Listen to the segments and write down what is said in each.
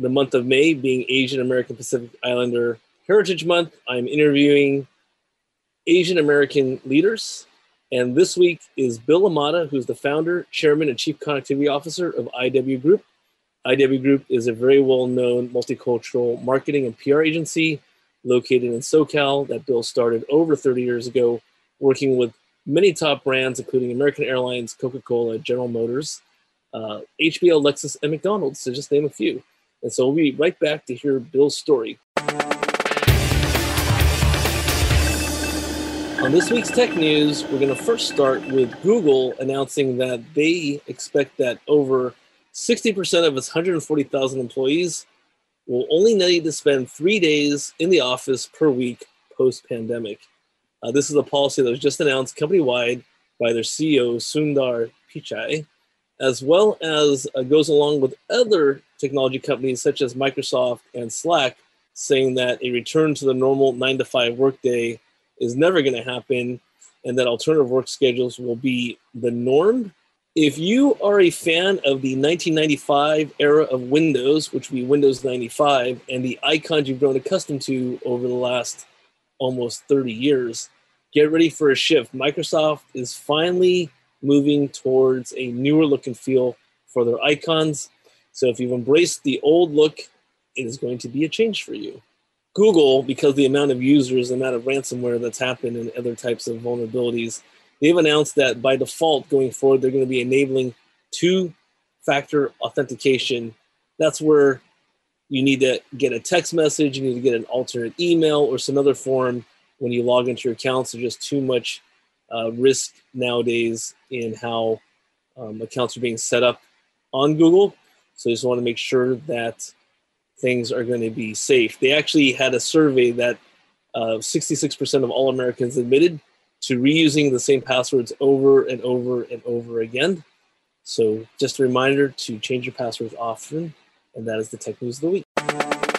the month of May being Asian American Pacific Islander Heritage Month, I'm interviewing Asian American leaders. And this week is Bill Imada, who's the founder, chairman, and chief connectivity officer of IW Group. IW Group is a very well known multicultural marketing and PR agency located in SoCal that Bill started over 30 years ago, working with many top brands, including American Airlines, Coca Cola, General Motors, uh, HBO, Lexus, and McDonald's, to just name a few. And so we'll be right back to hear Bill's story. On this week's tech news, we're going to first start with Google announcing that they expect that over 60% of its 140,000 employees will only need to spend three days in the office per week post pandemic. Uh, this is a policy that was just announced company wide by their CEO, Sundar Pichai, as well as uh, goes along with other technology companies such as Microsoft and Slack, saying that a return to the normal nine to five workday is never going to happen and that alternative work schedules will be the norm. If you are a fan of the 1995 era of Windows, which would be Windows 95, and the icons you've grown accustomed to over the last almost 30 years, get ready for a shift. Microsoft is finally moving towards a newer look and feel for their icons. So if you've embraced the old look, it is going to be a change for you. Google, because the amount of users, the amount of ransomware that's happened and other types of vulnerabilities, they've announced that by default going forward, they're going to be enabling two factor authentication. That's where you need to get a text message, you need to get an alternate email or some other form when you log into your accounts. There's just too much uh, risk nowadays in how um, accounts are being set up on Google. So I just want to make sure that things are going to be safe. They actually had a survey that uh, 66% of all Americans admitted to reusing the same passwords over and over and over again. So, just a reminder to change your passwords often, and that is the tech news of the week.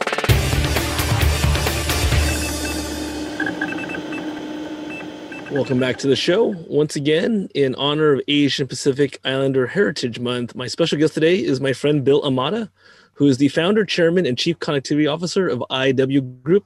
Welcome back to the show. Once again, in honor of Asian Pacific Islander Heritage Month, my special guest today is my friend Bill Imada, who is the founder, chairman, and chief connectivity officer of IW Group.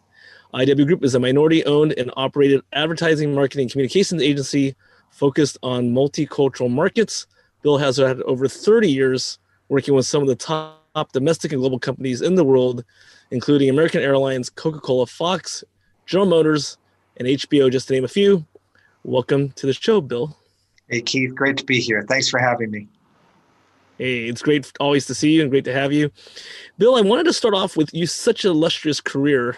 IW Group is a minority owned and operated advertising, marketing, communications agency focused on multicultural markets. Bill has had over 30 years working with some of the top domestic and global companies in the world, including American Airlines, Coca Cola, Fox, General Motors, and HBO, just to name a few. Welcome to the show, Bill. Hey, Keith. Great to be here. Thanks for having me. Hey, it's great always to see you and great to have you. Bill, I wanted to start off with you such an illustrious career.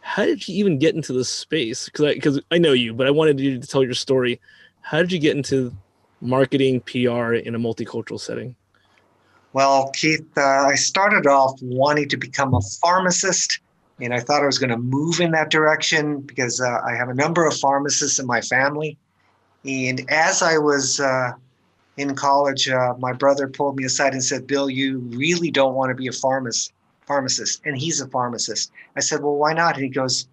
How did you even get into this space? Because I, cause I know you, but I wanted you to tell your story. How did you get into marketing PR in a multicultural setting? Well, Keith, uh, I started off wanting to become a pharmacist and I thought I was going to move in that direction because uh, I have a number of pharmacists in my family. And as I was uh, in college, uh, my brother pulled me aside and said, "Bill, you really don't want to be a pharmacist." Pharmacist, and he's a pharmacist. I said, "Well, why not?" And he goes,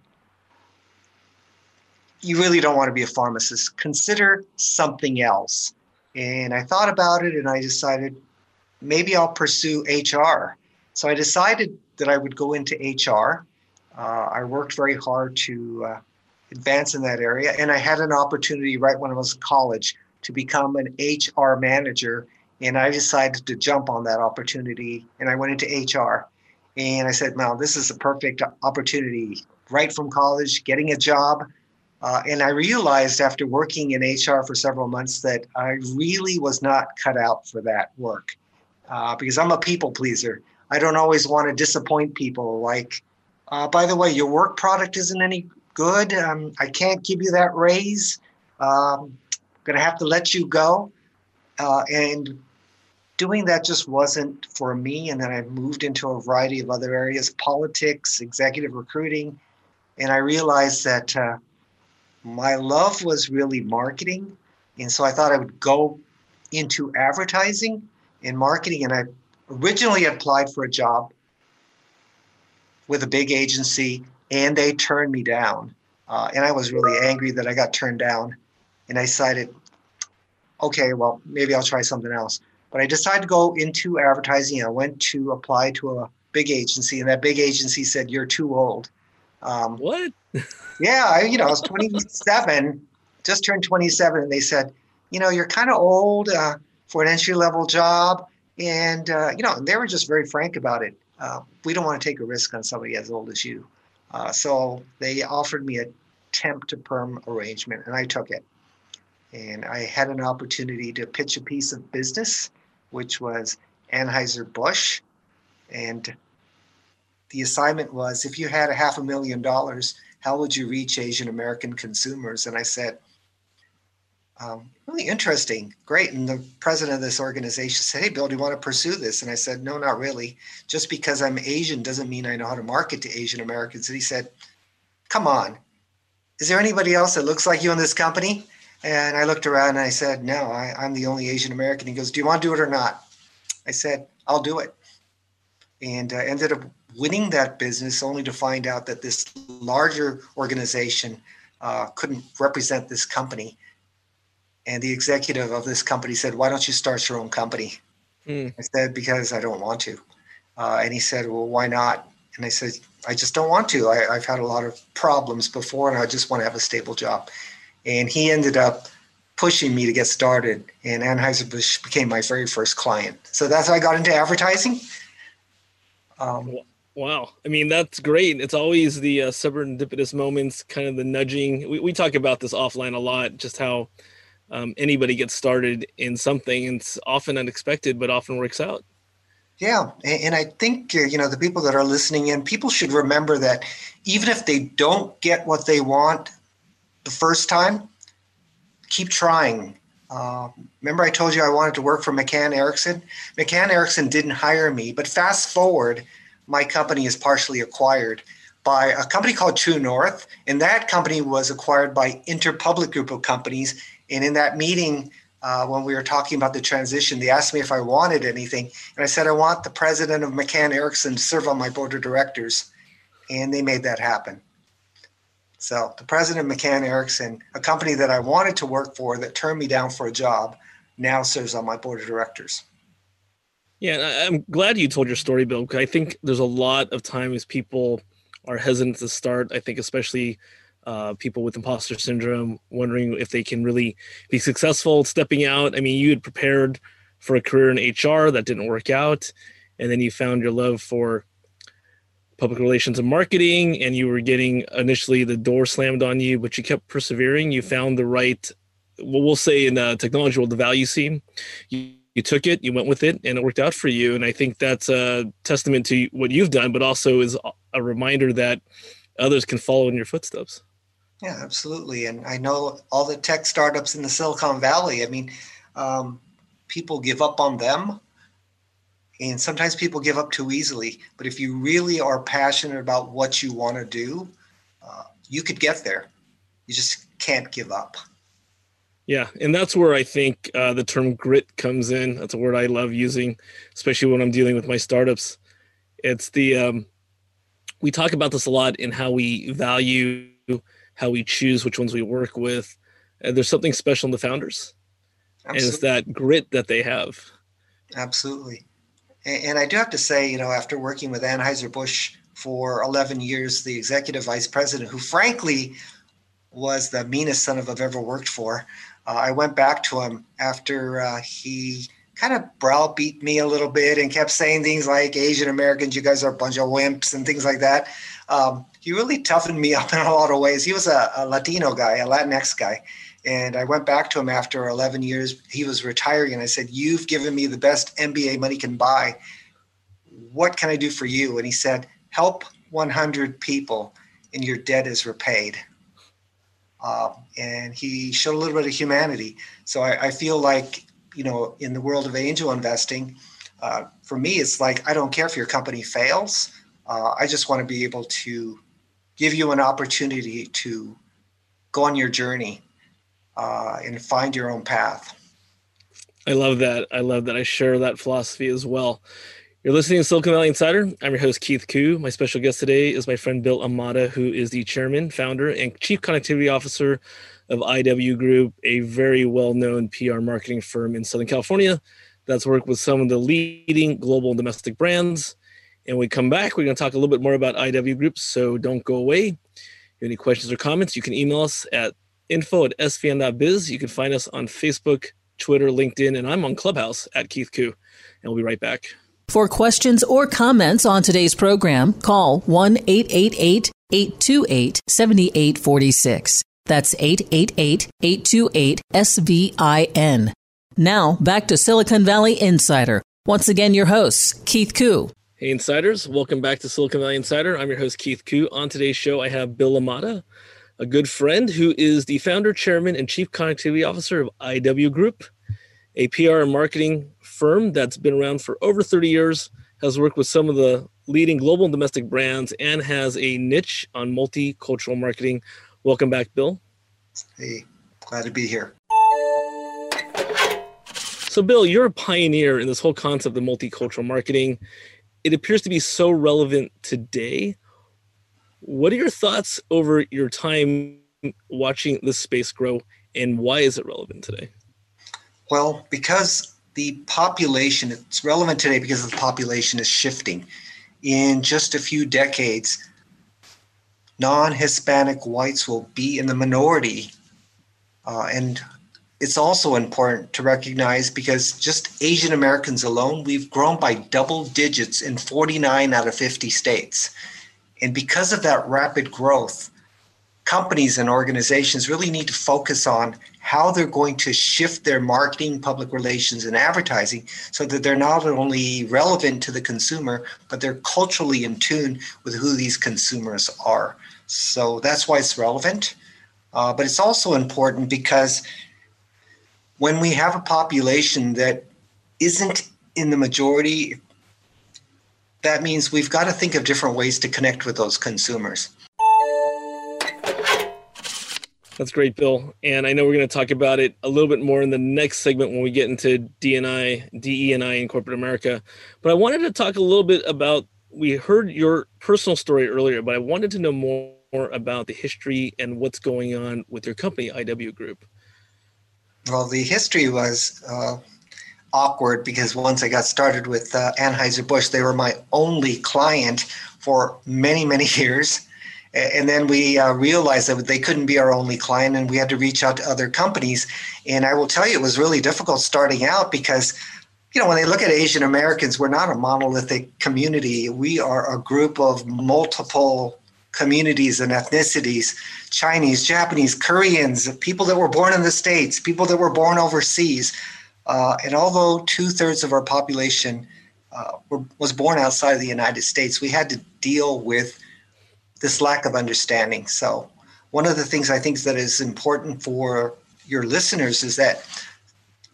"You really don't want to be a pharmacist. Consider something else." And I thought about it, and I decided maybe I'll pursue HR. So I decided that I would go into HR uh, I worked very hard to uh, advance in that area, and I had an opportunity right when I was in college to become an HR manager, and I decided to jump on that opportunity, and I went into HR, and I said, "Now this is a perfect opportunity." Right from college, getting a job, uh, and I realized after working in HR for several months that I really was not cut out for that work uh, because I'm a people pleaser. I don't always want to disappoint people. Like uh, by the way, your work product isn't any good. Um, I can't give you that raise. Um, going to have to let you go. Uh, and doing that just wasn't for me. And then I moved into a variety of other areas politics, executive recruiting. And I realized that uh, my love was really marketing. And so I thought I would go into advertising and marketing. And I originally applied for a job with a big agency, and they turned me down. Uh, and I was really angry that I got turned down. And I decided, okay, well, maybe I'll try something else. But I decided to go into advertising. I went to apply to a big agency, and that big agency said, You're too old. Um, what? yeah, I, you know, I was 27, just turned 27, and they said, You know, you're kind of old uh, for an entry level job. And, uh, you know, they were just very frank about it. Uh, we don't want to take a risk on somebody as old as you. Uh, so they offered me a temp to perm arrangement, and I took it. And I had an opportunity to pitch a piece of business, which was Anheuser-Busch. And the assignment was if you had a half a million dollars, how would you reach Asian American consumers? And I said, um, really interesting, great. And the president of this organization said, Hey, Bill, do you want to pursue this? And I said, No, not really. Just because I'm Asian doesn't mean I know how to market to Asian Americans. And he said, Come on, is there anybody else that looks like you in this company? And I looked around and I said, No, I, I'm the only Asian American. He goes, Do you want to do it or not? I said, I'll do it. And uh, ended up winning that business only to find out that this larger organization uh, couldn't represent this company and the executive of this company said, "Why don't you start your own company?" Mm. I said, "Because I don't want to." Uh, and he said, "Well, why not?" And I said, "I just don't want to. I, I've had a lot of problems before, and I just want to have a stable job." And he ended up pushing me to get started, and Anheuser-Busch became my very first client. So that's how I got into advertising. Um, Wow. I mean, that's great. It's always the uh, serendipitous moments, kind of the nudging. We, we talk about this offline a lot, just how um, anybody gets started in something and it's often unexpected but often works out. Yeah and i think uh, you know the people that are listening in people should remember that even if they don't get what they want the first time keep trying. Uh, remember i told you i wanted to work for mccann erickson? Mccann erickson didn't hire me but fast forward my company is partially acquired by a company called True North, and that company was acquired by Interpublic Group of companies, and in that meeting, uh, when we were talking about the transition, they asked me if I wanted anything. And I said, I want the president of McCann Erickson to serve on my board of directors. And they made that happen. So the president of McCann Erickson, a company that I wanted to work for that turned me down for a job, now serves on my board of directors. Yeah, I'm glad you told your story, Bill, because I think there's a lot of times people are hesitant to start. I think especially uh, people with imposter syndrome, wondering if they can really be successful stepping out. I mean, you had prepared for a career in HR that didn't work out, and then you found your love for public relations and marketing, and you were getting initially the door slammed on you, but you kept persevering. You found the right, what we'll say in uh, technology, world, the value seam. You, you took it, you went with it, and it worked out for you. And I think that's a testament to what you've done, but also is a reminder that others can follow in your footsteps. Yeah, absolutely. And I know all the tech startups in the Silicon Valley. I mean, um, people give up on them. And sometimes people give up too easily. But if you really are passionate about what you want to do, uh, you could get there. You just can't give up. Yeah, and that's where I think uh, the term grit comes in. That's a word I love using, especially when I'm dealing with my startups. It's the um, we talk about this a lot in how we value how we choose which ones we work with. And there's something special in the founders. Absolutely. And it's that grit that they have. Absolutely. And, and I do have to say, you know, after working with Anheuser-Busch for 11 years, the executive vice president, who frankly was the meanest son of I've ever worked for, uh, I went back to him after uh, he kind of browbeat me a little bit and kept saying things like Asian Americans, you guys are a bunch of wimps and things like that. Um, he really toughened me up in a lot of ways. He was a, a, Latino guy, a Latinx guy. And I went back to him after 11 years. He was retiring, and I said, You've given me the best MBA money can buy. What can I do for you? And he said, Help 100 people, and your debt is repaid. Um, and he showed a little bit of humanity. So I, I feel like you know, in the world of angel investing, uh, for me, it's like I don't care if your company fails. Uh, I just want to be able to give you an opportunity to go on your journey uh, and find your own path. I love that. I love that. I share that philosophy as well. You're listening to Silicon Valley Insider. I'm your host, Keith Koo. My special guest today is my friend Bill Imada, who is the chairman, founder, and chief connectivity officer of IW Group, a very well known PR marketing firm in Southern California that's worked with some of the leading global and domestic brands. And we come back, we're going to talk a little bit more about IW Group, so don't go away. Any questions or comments, you can email us at info at svin.biz. You can find us on Facebook, Twitter, LinkedIn, and I'm on Clubhouse at Keith Koo. And we'll be right back. For questions or comments on today's program, call 1 888 828 7846. That's 888 828 SVIN. Now, back to Silicon Valley Insider. Once again, your hosts, Keith Koo. Hey, Insiders. Welcome back to Silicon Valley Insider. I'm your host, Keith Koo. On today's show, I have Bill Imada, a good friend who is the founder, chairman, and chief connectivity officer of IW Group, a PR and marketing firm that's been around for over 30 years, has worked with some of the leading global and domestic brands, and has a niche on multicultural marketing. Welcome back, Bill. Hey, glad to be here. So, Bill, you're a pioneer in this whole concept of multicultural marketing. It appears to be so relevant today. What are your thoughts over your time watching this space grow, and why is it relevant today? Well, because the population, it's relevant today because the population is shifting. In just a few decades, non Hispanic whites will be in the minority. Uh, and it's also important to recognize because just Asian Americans alone, we've grown by double digits in 49 out of 50 states. And because of that rapid growth, companies and organizations really need to focus on how they're going to shift their marketing, public relations, and advertising so that they're not only relevant to the consumer, but they're culturally in tune with who these consumers are. So that's why it's relevant. Uh, but it's also important because when we have a population that isn't in the majority, that means we've got to think of different ways to connect with those consumers. That's great, Bill. And I know we're going to talk about it a little bit more in the next segment when we get into DNI, DE&I in corporate America. But I wanted to talk a little bit about, we heard your personal story earlier, but I wanted to know more about the history and what's going on with your company, IW Group. Well, the history was uh, awkward because once I got started with uh, Anheuser-Busch, they were my only client for many, many years. And then we uh, realized that they couldn't be our only client and we had to reach out to other companies. And i will tell you it was really difficult starting out because you know when they look at asian americans we're not a monolithic community. We are a group of multiple communities and ethnicities chinese japanese koreans people that were born in the states people that were born overseas uh, and although two-thirds of our population uh, were, was born outside of the united states we had to deal with this lack of understanding. So, one of the things I think that is important for your listeners is that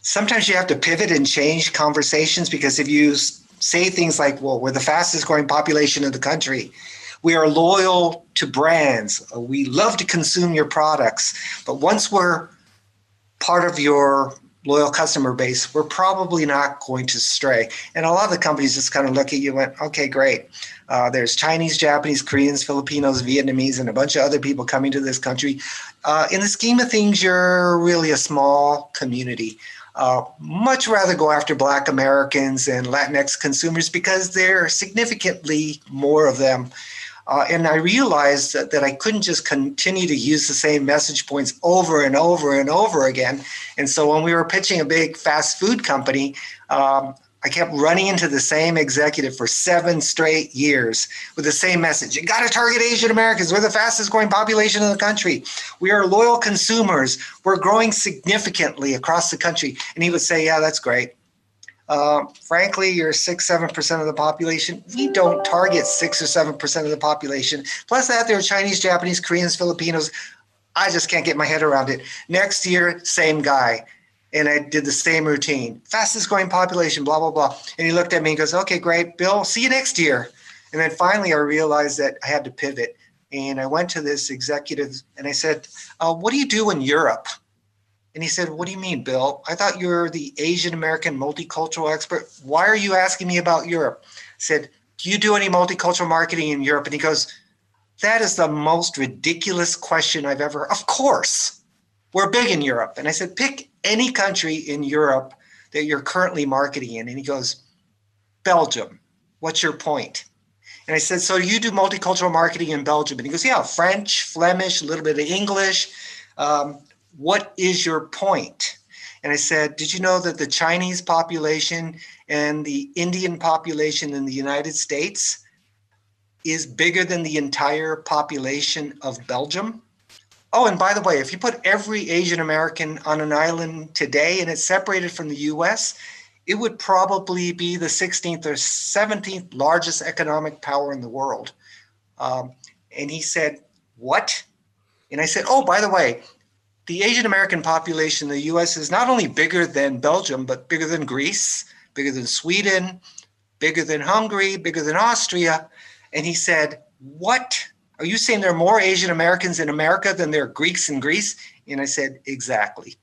sometimes you have to pivot and change conversations because if you say things like, well, we're the fastest growing population in the country, we are loyal to brands, we love to consume your products, but once we're part of your loyal customer base, we're probably not going to stray. And a lot of the companies just kind of look at you and went, okay, great. Uh, there's Chinese, Japanese, Koreans, Filipinos, Vietnamese, and a bunch of other people coming to this country. Uh, in the scheme of things, you're really a small community. Uh, much rather go after Black Americans and Latinx consumers because there are significantly more of them uh, and I realized that, that I couldn't just continue to use the same message points over and over and over again. And so when we were pitching a big fast food company, um, I kept running into the same executive for seven straight years with the same message. You got to target Asian Americans. We're the fastest growing population in the country. We are loyal consumers. We're growing significantly across the country. And he would say, Yeah, that's great. Uh, frankly, you're six, seven percent of the population. We don't target six or seven percent of the population. Plus that, there are Chinese, Japanese, Koreans, Filipinos. I just can't get my head around it. Next year, same guy. And I did the same routine, fastest growing population, blah, blah, blah. And he looked at me and goes, okay, great, Bill, see you next year. And then finally, I realized that I had to pivot. And I went to this executive and I said, uh, What do you do in Europe? And he said, What do you mean, Bill? I thought you were the Asian American multicultural expert. Why are you asking me about Europe? I said, Do you do any multicultural marketing in Europe? And he goes, That is the most ridiculous question I've ever. Of course, we're big in Europe. And I said, Pick any country in Europe that you're currently marketing in. And he goes, Belgium. What's your point? And I said, So you do multicultural marketing in Belgium? And he goes, Yeah, French, Flemish, a little bit of English. Um, what is your point? And I said, Did you know that the Chinese population and the Indian population in the United States is bigger than the entire population of Belgium? Oh, and by the way, if you put every Asian American on an island today and it's separated from the US, it would probably be the 16th or 17th largest economic power in the world. Um, and he said, What? And I said, Oh, by the way, the Asian American population in the US is not only bigger than Belgium, but bigger than Greece, bigger than Sweden, bigger than Hungary, bigger than Austria. And he said, What? Are you saying there are more Asian Americans in America than there are Greeks in Greece? And I said, Exactly.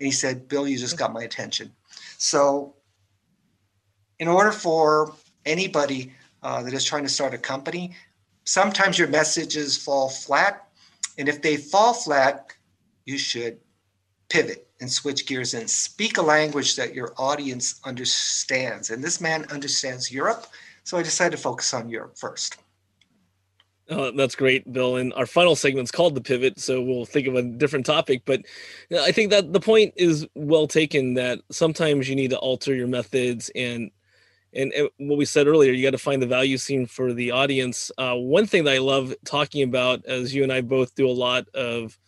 And he said, Bill, you just got my attention. So, in order for anybody uh, that is trying to start a company, sometimes your messages fall flat. And if they fall flat, you should pivot and switch gears and speak a language that your audience understands. And this man understands Europe. So I decided to focus on Europe first. Oh, that's great, Bill. And our final segment is called the pivot, so we'll think of a different topic. But I think that the point is well taken. That sometimes you need to alter your methods, and and, and what we said earlier, you got to find the value scene for the audience. Uh, one thing that I love talking about, as you and I both do a lot of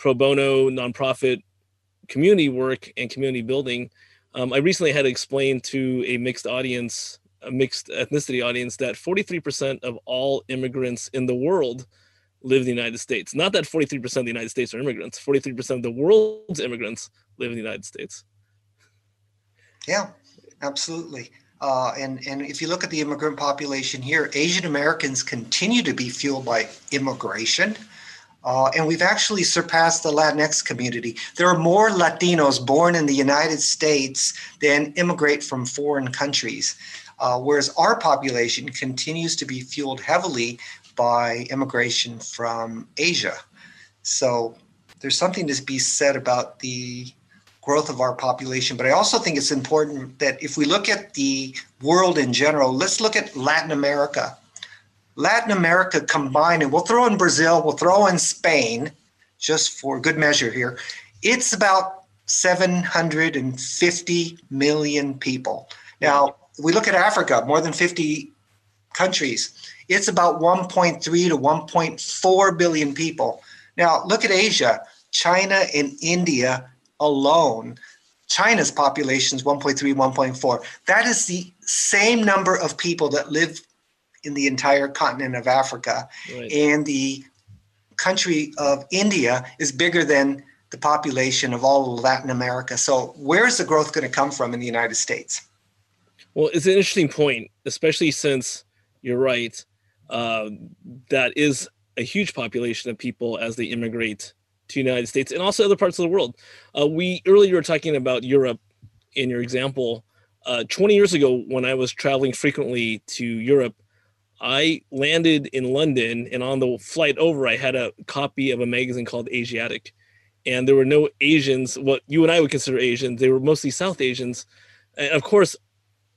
pro bono nonprofit community work and community building. Um, I recently had to explain to a mixed audience, a mixed ethnicity audience, that 43% of all immigrants in the world live in the United States. Not that 43% of the United States are immigrants, 43% of the world's immigrants live in the United States. Yeah, absolutely. Uh, and, and if you look at the immigrant population here, Asian Americans continue to be fueled by immigration. Uh, and we've actually surpassed the Latinx community. There are more Latinos born in the United States than immigrate from foreign countries, uh, whereas our population continues to be fueled heavily by immigration from Asia. So there's something to be said about the growth of our population. But I also think it's important that if we look at the world in general, let's look at Latin America. Latin America combined, and we'll throw in Brazil, we'll throw in Spain, just for good measure here. It's about 750 million people. Now, we look at Africa, more than 50 countries. It's about 1.3 to 1.4 billion people. Now, look at Asia, China and India alone. China's population is 1.3, 1.4. That is the same number of people that live in the entire continent of Africa. Right. And the country of India is bigger than the population of all of Latin America. So, where's the growth going to come from in the United States? Well, it's an interesting point, especially since you're right. Uh, that is a huge population of people as they immigrate to the United States and also other parts of the world. Uh, we earlier were talking about Europe in your example. Uh, 20 years ago, when I was traveling frequently to Europe, I landed in London, and on the flight over, I had a copy of a magazine called Asiatic, and there were no Asians. What you and I would consider Asians, they were mostly South Asians, and of course,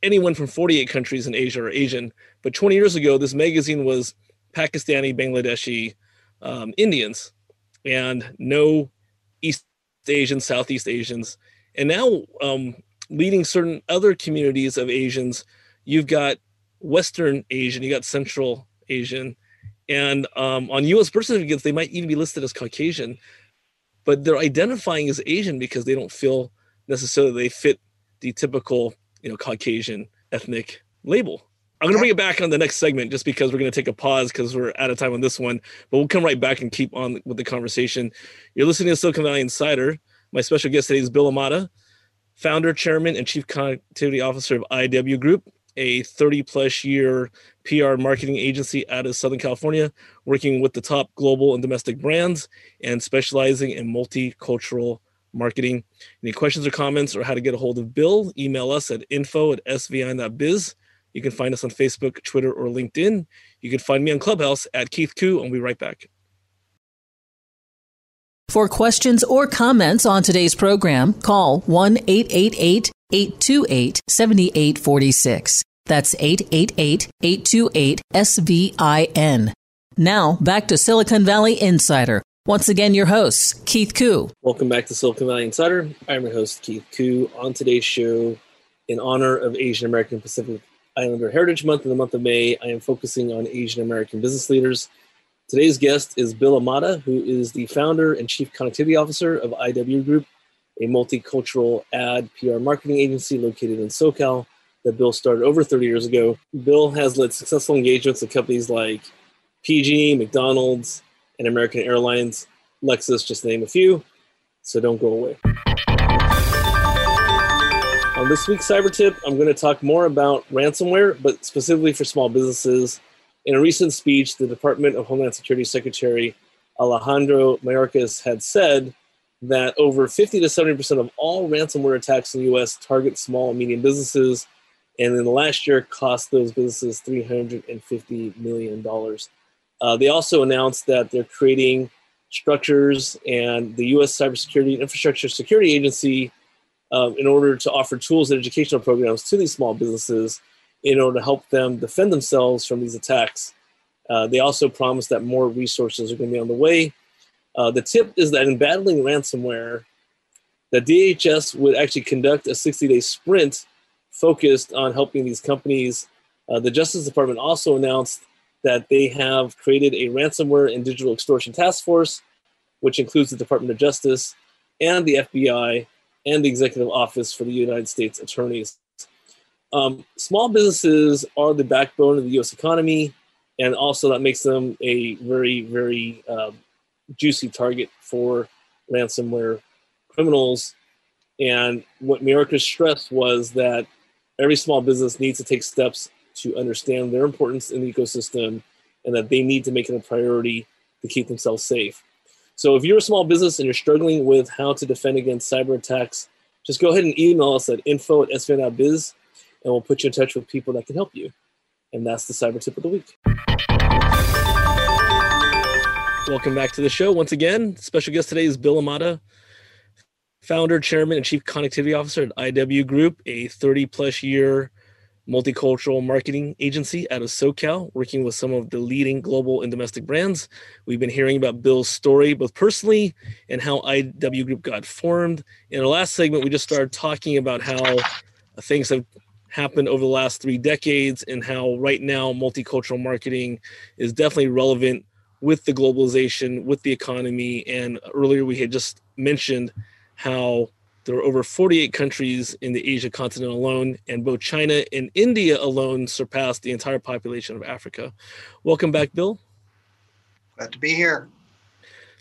anyone from 48 countries in Asia are Asian. But 20 years ago, this magazine was Pakistani, Bangladeshi, um, Indians, and no East Asians, Southeast Asians. And now, um, leading certain other communities of Asians, you've got Western Asian, you got Central Asian, and um, on U.S. birth certificates they might even be listed as Caucasian, but they're identifying as Asian because they don't feel necessarily they fit the typical you know Caucasian ethnic label. I'm going to bring it back on the next segment just because we're going to take a pause because we're out of time on this one, but we'll come right back and keep on with the conversation. You're listening to Silicon Valley Insider. My special guest today is Bill Imada, founder, chairman, and chief connectivity officer of IW Group, a 30 plus year PR marketing agency out of Southern California, working with the top global and domestic brands and specializing in multicultural marketing. Any questions or comments or how to get a hold of Bill, email us at info at svin.biz. You can find us on Facebook, Twitter, or LinkedIn. You can find me on Clubhouse at Keith Koo, and we'll be right back. For questions or comments on today's program, call 1 888 828 7846. That's 888 828 SVIN. Now, back to Silicon Valley Insider. Once again, your host, Keith Koo. Welcome back to Silicon Valley Insider. I'm your host, Keith Koo. On today's show, in honor of Asian American Pacific Islander Heritage Month in the month of May, I am focusing on Asian American business leaders. Today's guest is Bill Imada, who is the founder and chief connectivity officer of IW Group, a multicultural ad PR marketing agency located in SoCal that Bill started over 30 years ago. Bill has led successful engagements with companies like PG, McDonald's, and American Airlines, Lexus, just to name a few. So don't go away. On this week's Cyber Tip, I'm going to talk more about ransomware, but specifically for small businesses. In a recent speech, the Department of Homeland Security Secretary Alejandro Mayorkas had said that over 50 to 70% of all ransomware attacks in the US target small and medium businesses, and in the last year cost those businesses $350 million. Uh, they also announced that they're creating structures and the US Cybersecurity Infrastructure Security Agency um, in order to offer tools and educational programs to these small businesses in order to help them defend themselves from these attacks. Uh, they also promised that more resources are going to be on the way. Uh, the tip is that in battling ransomware, the DHS would actually conduct a 60 day sprint focused on helping these companies. Uh, the Justice Department also announced that they have created a ransomware and digital extortion task force, which includes the Department of Justice and the FBI and the Executive Office for the United States Attorneys. Um, small businesses are the backbone of the US economy, and also that makes them a very, very uh, juicy target for ransomware criminals. And what Mayorkas stressed was that every small business needs to take steps to understand their importance in the ecosystem and that they need to make it a priority to keep themselves safe. So if you're a small business and you're struggling with how to defend against cyber attacks, just go ahead and email us at info at svin.biz and we'll put you in touch with people that can help you. And that's the cyber tip of the week. Welcome back to the show. Once again, special guest today is Bill Imada, founder, chairman, and chief connectivity officer at IW Group, a 30 plus year multicultural marketing agency out of SoCal, working with some of the leading global and domestic brands. We've been hearing about Bill's story, both personally and how IW Group got formed. In our last segment, we just started talking about how things have happened over the last three decades and how right now multicultural marketing is definitely relevant with the globalization, with the economy. And earlier we had just mentioned how there are over 48 countries in the Asia continent alone, and both China and India alone surpassed the entire population of Africa. Welcome back, Bill. Glad to be here.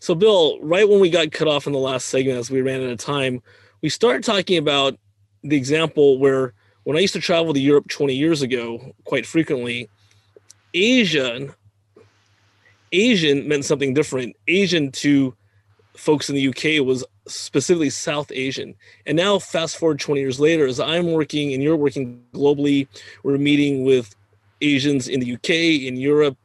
So, Bill, right when we got cut off in the last segment as we ran out of time, we started talking about the example where when I used to travel to Europe 20 years ago, quite frequently, Asian Asian meant something different. Asian to folks in the UK was specifically South Asian. And now, fast forward 20 years later, as I'm working and you're working globally, we're meeting with Asians in the UK, in Europe,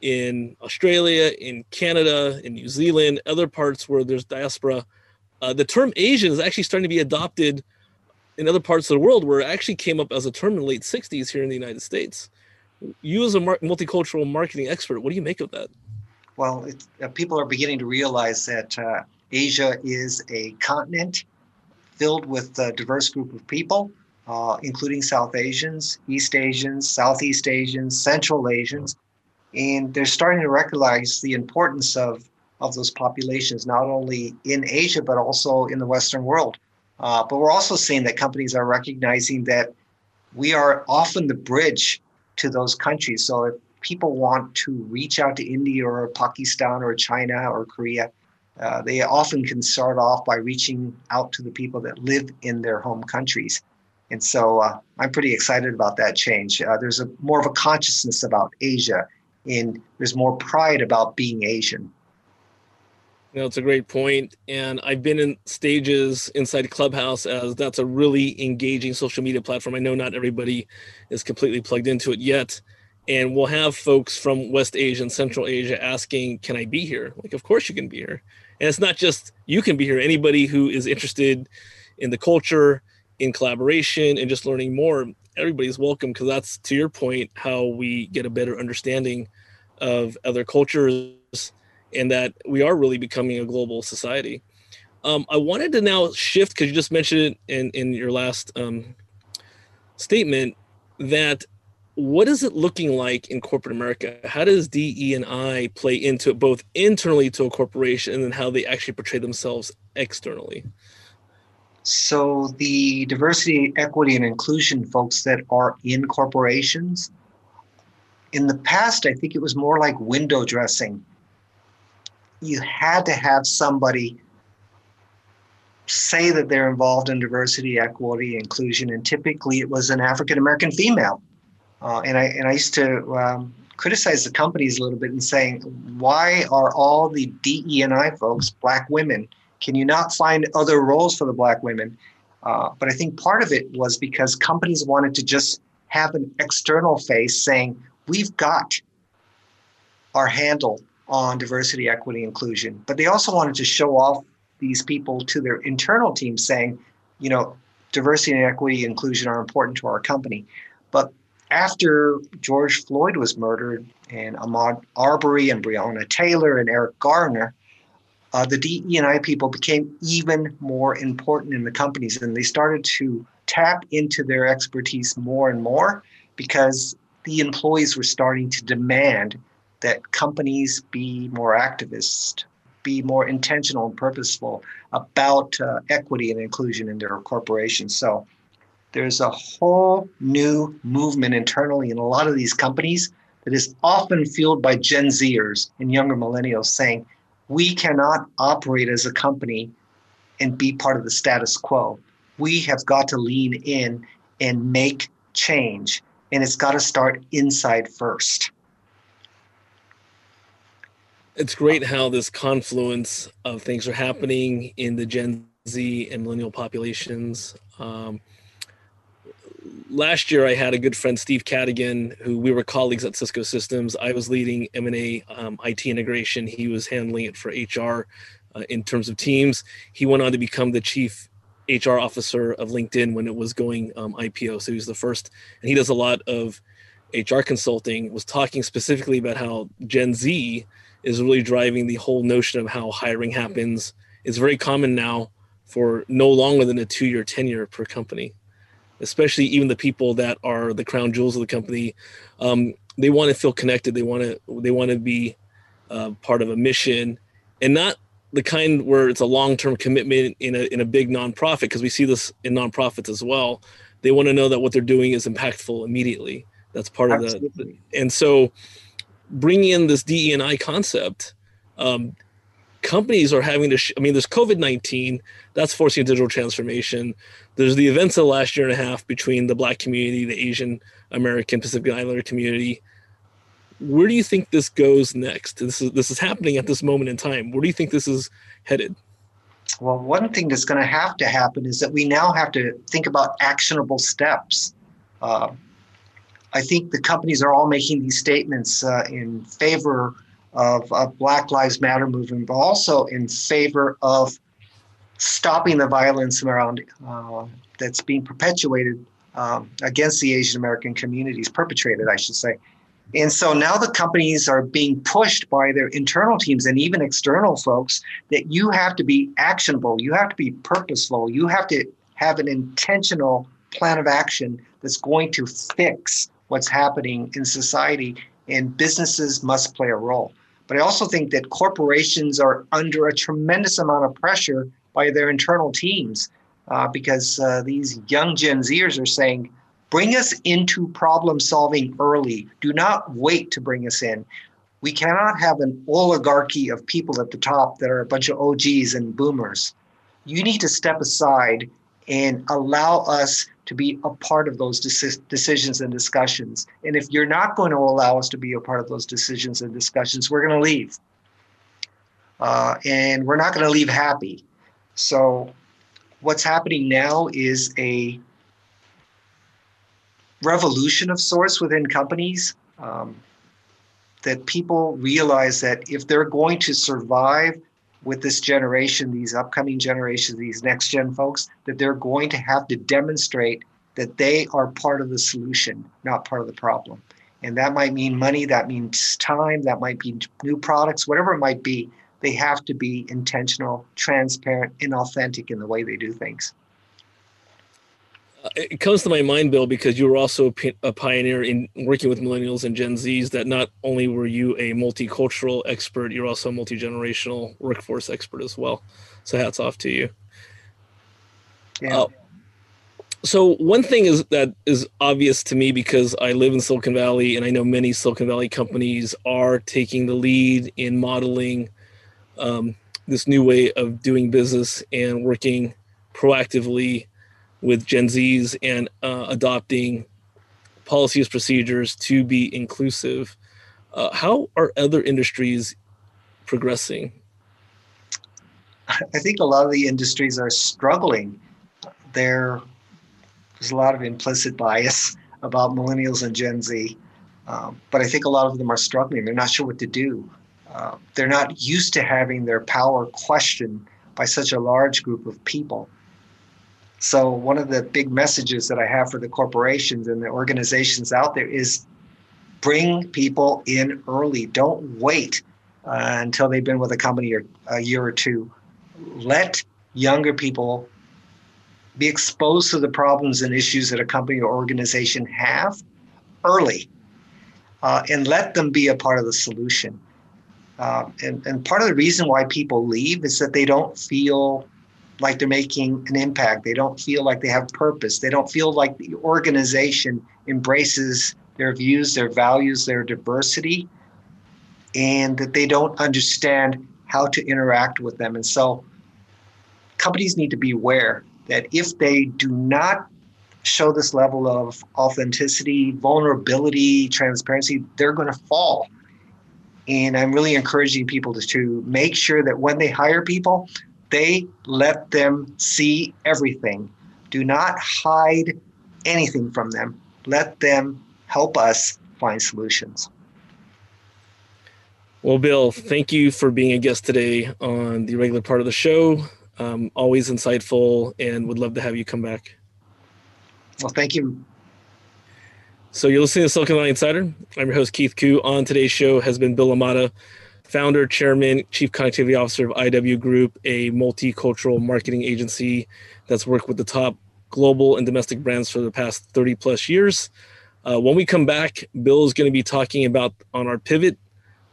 in Australia, in Canada, in New Zealand, other parts where there's diaspora. Uh, the term Asian is actually starting to be adopted in other parts of the world where it actually came up as a term in the late 60s here in the United States. You, as a mar- multicultural marketing expert, what do you make of that? Well, uh, people are beginning to realize that uh, Asia is a continent filled with a diverse group of people, uh, including South Asians, East Asians, Southeast Asians, Central Asians. And they're starting to recognize the importance of, of those populations, not only in Asia, but also in the Western world. Uh, but we're also seeing that companies are recognizing that we are often the bridge to those countries. So if people want to reach out to India or Pakistan or China or Korea, uh, they often can start off by reaching out to the people that live in their home countries. And so uh, I'm pretty excited about that change. Uh, there's a more of a consciousness about Asia, and there's more pride about being Asian. Know, it's a great point. And I've been in stages inside Clubhouse as that's a really engaging social media platform. I know not everybody is completely plugged into it yet. And we'll have folks from West Asia and Central Asia asking, Can I be here? Like, of course you can be here. And it's not just you can be here, anybody who is interested in the culture, in collaboration, and just learning more, everybody's welcome because that's to your point how we get a better understanding of other cultures and that we are really becoming a global society. Um, I wanted to now shift because you just mentioned it in, in your last um, statement that what is it looking like in corporate America? How does DE and I play into it both internally to a corporation and then how they actually portray themselves externally? So the diversity, equity, and inclusion folks that are in corporations, in the past, I think it was more like window dressing. You had to have somebody say that they're involved in diversity, equity, inclusion, and typically it was an African American female uh, and I and I used to um, criticize the companies a little bit and saying, why are all the DE and I folks black women? Can you not find other roles for the black women? Uh, but I think part of it was because companies wanted to just have an external face saying, we've got our handle on diversity, equity, inclusion. But they also wanted to show off these people to their internal team saying, you know, diversity and equity inclusion are important to our company. But after George Floyd was murdered and Ahmaud Arbery and Breonna Taylor and Eric Garner, uh, the DE&I people became even more important in the companies and they started to tap into their expertise more and more because the employees were starting to demand that companies be more activist, be more intentional and purposeful about uh, equity and inclusion in their corporations. So there's a whole new movement internally in a lot of these companies that is often fueled by Gen Zers and younger millennials saying, we cannot operate as a company and be part of the status quo. We have got to lean in and make change, and it's got to start inside first. It's great how this confluence of things are happening in the Gen Z and millennial populations. Um, last year I had a good friend Steve Cadigan, who we were colleagues at Cisco Systems. I was leading M and A um, IT integration. He was handling it for HR uh, in terms of teams. He went on to become the chief HR officer of LinkedIn when it was going um, IPO. So he was the first, and he does a lot of HR consulting. Was talking specifically about how Gen Z is really driving the whole notion of how hiring happens. It's very common now for no longer than a two-year tenure per company especially even the people that are the crown jewels of the company um, they want to feel connected they want to they want to be uh, part of a mission and not the kind where it's a long-term commitment in a, in a big nonprofit because we see this in nonprofits as well they want to know that what they're doing is impactful immediately that's part Absolutely. of the and so bringing in this DE and I concept um, companies are having to sh- i mean there's covid-19 that's forcing digital transformation. There's the events of the last year and a half between the black community the asian american pacific islander community. Where do you think this goes next? This is this is happening at this moment in time. Where do you think this is headed? Well one thing that's going to have to happen is that we now have to think about actionable steps. Uh, i think the companies are all making these statements uh, in favor of, Black Lives Matter movement, but also in favor of stopping the violence around uh, that's being perpetuated um, against the Asian American communities, perpetrated, I should say. And so now the companies are being pushed by their internal teams and even external folks that you have to be actionable, you have to be purposeful, you have to have an intentional plan of action that's going to fix what's happening in society, and businesses must play a role. But I also think that corporations are under a tremendous amount of pressure by their internal teams uh, because uh, these young Gen Zers are saying, bring us into problem solving early. Do not wait to bring us in. We cannot have an oligarchy of people at the top that are a bunch of OGs and boomers. You need to step aside and allow us to be a part of those decisions and discussions. And if you're not going to allow us to be a part of those decisions and discussions, we're going to leave. Uh, and we're not going to leave happy. So, what's happening now is a revolution of sorts within companies. Um, that people realize that if they're going to survive with this generation, these upcoming generations, these next gen folks, that they're going to have to demonstrate that they are part of the solution, not part of the problem. And that might mean money, that means time, that might be new products, whatever it might be. They have to be intentional, transparent, and authentic in the way they do things. Uh, it comes to my mind, Bill, because you were also a pioneer in working with millennials and Gen Zs. That not only were you a multicultural expert, you're also a multi generational workforce expert as well. So hats off to you. Yeah. Uh, so one thing is that is obvious to me because I live in Silicon Valley and I know many Silicon Valley companies are taking the lead in modeling um, this new way of doing business and working proactively with Gen Zs and uh, adopting policies, procedures to be inclusive. Uh, how are other industries progressing? I think a lot of the industries are struggling. There, there's a lot of implicit bias about millennials and Gen Z, um, but I think a lot of them are struggling. They're not sure what to do. Uh, they're not used to having their power questioned by such a large group of people. So one of the big messages that I have for the corporations and the organizations out there is bring people in early. Don't wait uh, until they've been with a company or a year or two. Let younger people be exposed to the problems and issues that a company or organization have early uh, and let them be a part of the solution. Uh, and, and part of the reason why people leave is that they don't feel like they're making an impact. They don't feel like they have purpose. They don't feel like the organization embraces their views, their values, their diversity, and that they don't understand how to interact with them. And so companies need to be aware that if they do not show this level of authenticity, vulnerability, transparency, they're going to fall. And I'm really encouraging people to, to make sure that when they hire people, they let them see everything. Do not hide anything from them. Let them help us find solutions. Well, Bill, thank you for being a guest today on the regular part of the show. Um, always insightful and would love to have you come back. Well, thank you. So you're listening to Silicon Valley Insider. I'm your host, Keith Koo. On today's show has been Bill Imada, founder, chairman, chief connectivity officer of IW Group, a multicultural marketing agency that's worked with the top global and domestic brands for the past 30 plus years. Uh, when we come back, Bill is going to be talking about on our pivot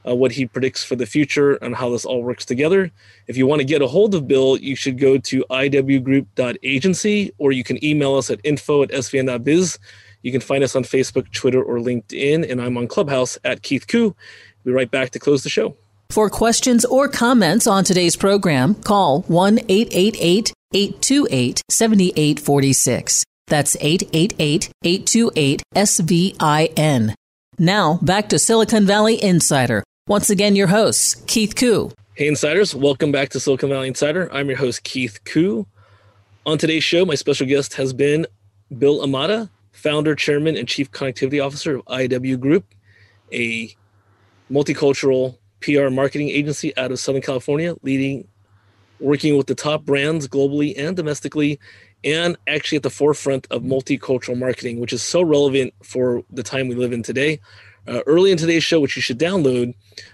uh, what he predicts for the future and how this all works together. If you want to get a hold of Bill, you should go to iwgroup.agency or you can email us at info at svin.biz. You can find us on Facebook, Twitter, or LinkedIn, and I'm on Clubhouse at Keith Koo. Be right back to close the show. For questions or comments on today's program, call 1 888 828 7846. That's 888 828 SVIN. Now, back to Silicon Valley Insider. Once again, your host, Keith Koo. Hey, Insiders. Welcome back to Silicon Valley Insider. I'm your host, Keith Koo. On today's show, my special guest has been Bill Imada, founder, chairman, and chief connectivity officer of IW Group, a multicultural PR marketing agency out of Southern California, leading, working with the top brands globally and domestically, and actually at the forefront of multicultural marketing, which is so relevant for the time we live in today. Uh, early in today's show, which you should download,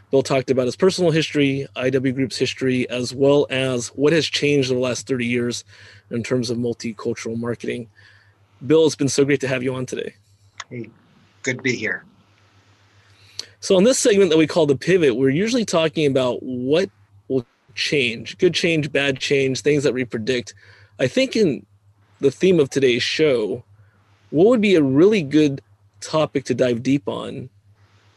Bill talked about his personal history, IW Group's history, as well as what has changed in the last 30 years in terms of multicultural marketing. Bill, it's been so great to have you on today. Hey, good to be here. So, in this segment that we call the pivot, we're usually talking about what will change good change, bad change, things that we predict. I think in the theme of today's show, what would be a really good topic to dive deep on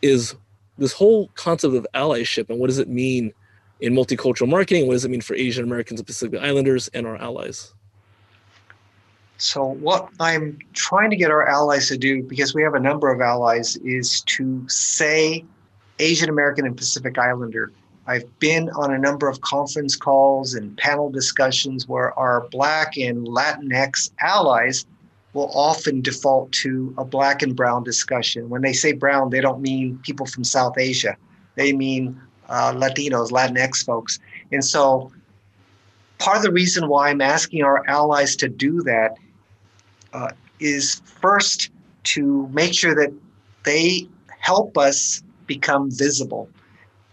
is this whole concept of allyship and what does it mean in multicultural marketing? What does it mean for Asian Americans and Pacific Islanders and our allies? So, what I'm trying to get our allies to do, because we have a number of allies, is to say Asian American and Pacific Islander. I've been on a number of conference calls and panel discussions where our Black and Latinx allies will often default to a black and brown discussion. When they say brown, they don't mean people from South Asia, they mean uh, Latinos, Latinx folks. And so, part of the reason why I'm asking our allies to do that uh, is first to make sure that they help us become visible.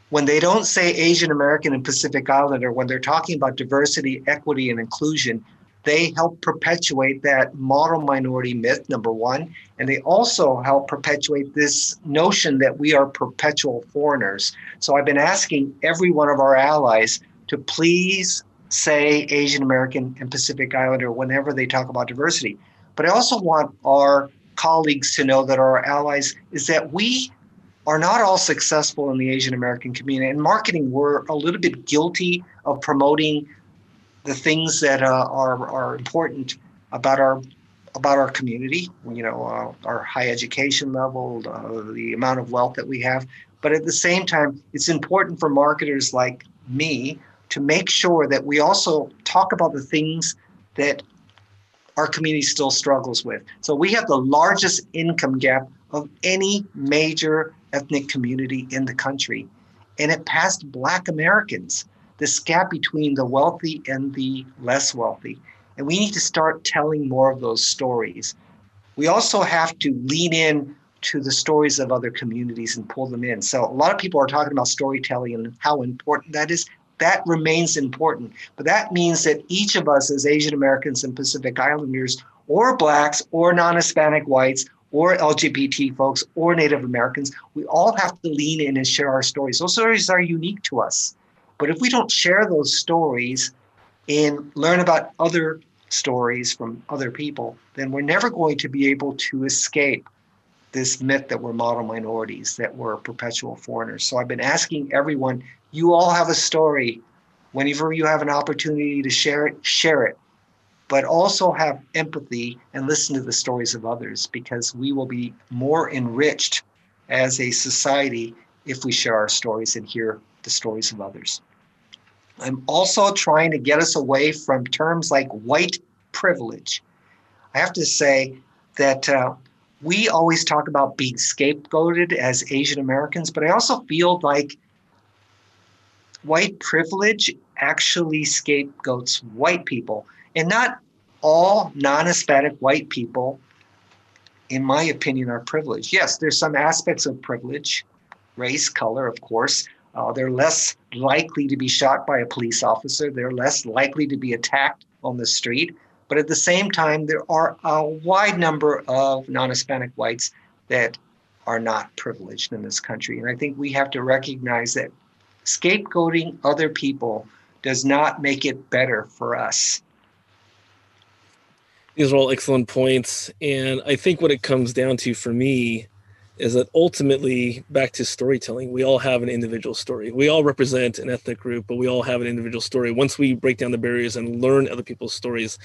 When they don't say Asian American and Pacific Islander, when they're talking about diversity, equity, and inclusion, they help perpetuate that model minority myth, number one. And they also help perpetuate this notion that we are perpetual foreigners. So I've been asking every one of our allies to please say Asian American and Pacific Islander whenever they talk about diversity. But I also want our colleagues to know that our allies is that we are not all successful in the Asian American community. In marketing, we're a little bit guilty of promoting the things that uh, are are important about our about our community. You know, uh, our high education level, uh, the amount of wealth that we have. But at the same time, it's important for marketers like me to make sure that we also talk about the things that our community still struggles with. So we have the largest income gap of any major ethnic community in the country, and it passed Black Americans this gap between the wealthy and the less wealthy. And we need to start telling more of those stories. We also have to lean in to the stories of other communities and pull them in. So a lot of people are talking about storytelling and how important that is. That remains important. But that means that each of us as Asian Americans and Pacific Islanders or blacks or non-Hispanic whites or LGBT folks or Native Americans, we all have to lean in and share our stories. Those stories are unique to us. But if we don't share those stories and learn about other stories from other people, then we're never going to be able to escape this myth that we're model minorities, that we're perpetual foreigners. So I've been asking everyone, you all have a story. Whenever you have an opportunity to share it, share it. But also have empathy and listen to the stories of others because we will be more enriched as a society if we share our stories and hear the stories of others. I'm also trying to get us away from terms like white privilege. I have to say that uh, we always talk about being scapegoated as Asian Americans, but I also feel like white privilege actually scapegoats white people. And not all non Hispanic white people, in my opinion, are privileged. Yes, there's some aspects of privilege, race, color, of course, uh, they're less likely to be shot by a police officer. They're less likely to be attacked on the street. But at the same time, there are a wide number of non Hispanic whites that are not privileged in this country. And I think we have to recognize that scapegoating other people does not make it better for us. These are all excellent points. And I think what it comes down to for me is that ultimately back to storytelling we all have an individual story we all represent an ethnic group but we all have an individual story once we break down the barriers and learn other people's stories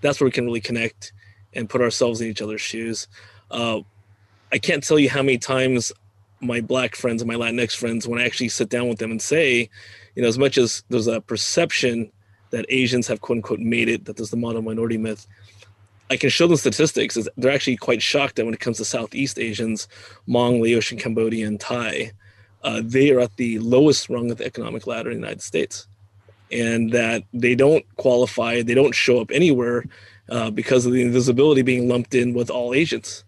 that's where we can really connect and put ourselves in each other's shoes uh, i can't tell you how many times my black friends and my latinx friends when i actually sit down with them and say you know as much as there's a perception that asians have quote unquote made it that there's the model minority myth I can show them statistics. Is they're actually quite shocked that when it comes to Southeast Asians, Hmong, Laotian, Cambodian, Thai, uh, they are at the lowest rung of the economic ladder in the United States, and that they don't qualify, they don't show up anywhere uh, because of the invisibility being lumped in with all Asians,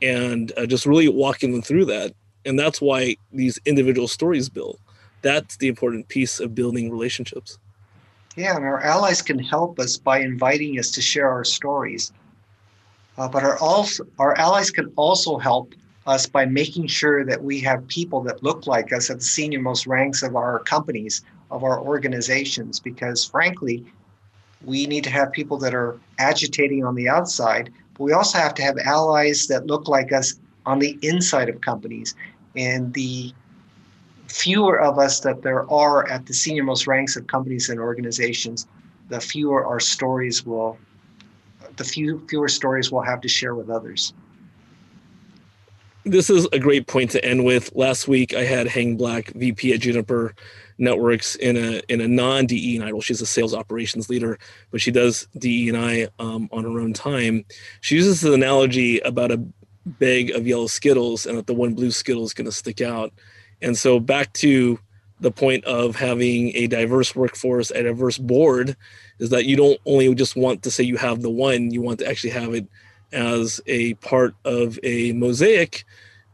and uh, just really walking them through that. And that's why these individual stories build. That's the important piece of building relationships. Yeah, and our allies can help us by inviting us to share our stories. Uh, but our, also, our allies can also help us by making sure that we have people that look like us at the senior most ranks of our companies, of our organizations, because frankly, we need to have people that are agitating on the outside, but we also have to have allies that look like us on the inside of companies. And the fewer of us that there are at the senior most ranks of companies and organizations, the fewer our stories will, the few fewer stories we'll have to share with others. This is a great point to end with. Last week, I had Hang Black, VP at Juniper Networks, in a in a non DE I role. She's a sales operations leader, but she does DE and I um, on her own time. She uses the analogy about a bag of yellow Skittles, and that the one blue Skittle is going to stick out. And so back to the point of having a diverse workforce, a diverse board, is that you don't only just want to say you have the one, you want to actually have it as a part of a mosaic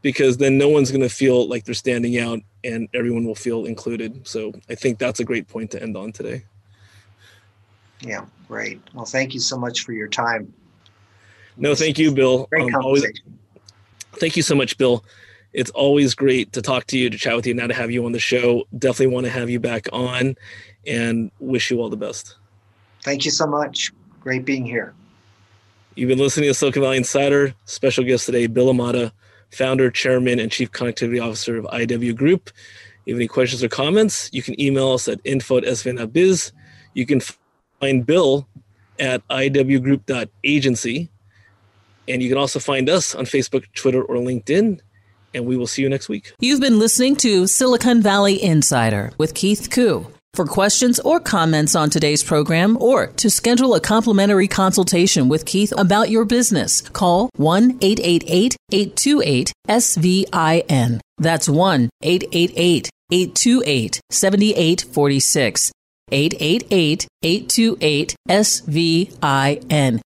because then no one's going to feel like they're standing out and everyone will feel included. So I think that's a great point to end on today. Yeah, great. Well, thank you so much for your time. No, thank you, Bill. Great um, conversation. Always, thank you so much, Bill. It's always great to talk to you, to chat with you, now to have you on the show. Definitely want to have you back on and wish you all the best. Thank you so much. Great being here. You've been listening to Silicon Valley Insider. Special guest today, Bill Imada, founder, chairman, and chief connectivity officer of IW Group. If you have any questions or comments, you can email us at info at svin.biz. You can find Bill at iwgroup.agency. And you can also find us on Facebook, Twitter, or LinkedIn and we will see you next week. You've been listening to Silicon Valley Insider with Keith Koo. For questions or comments on today's program or to schedule a complimentary consultation with Keith about your business, call 1 888 828 SVIN. That's 1 888 828 7846. 888 828 SVIN.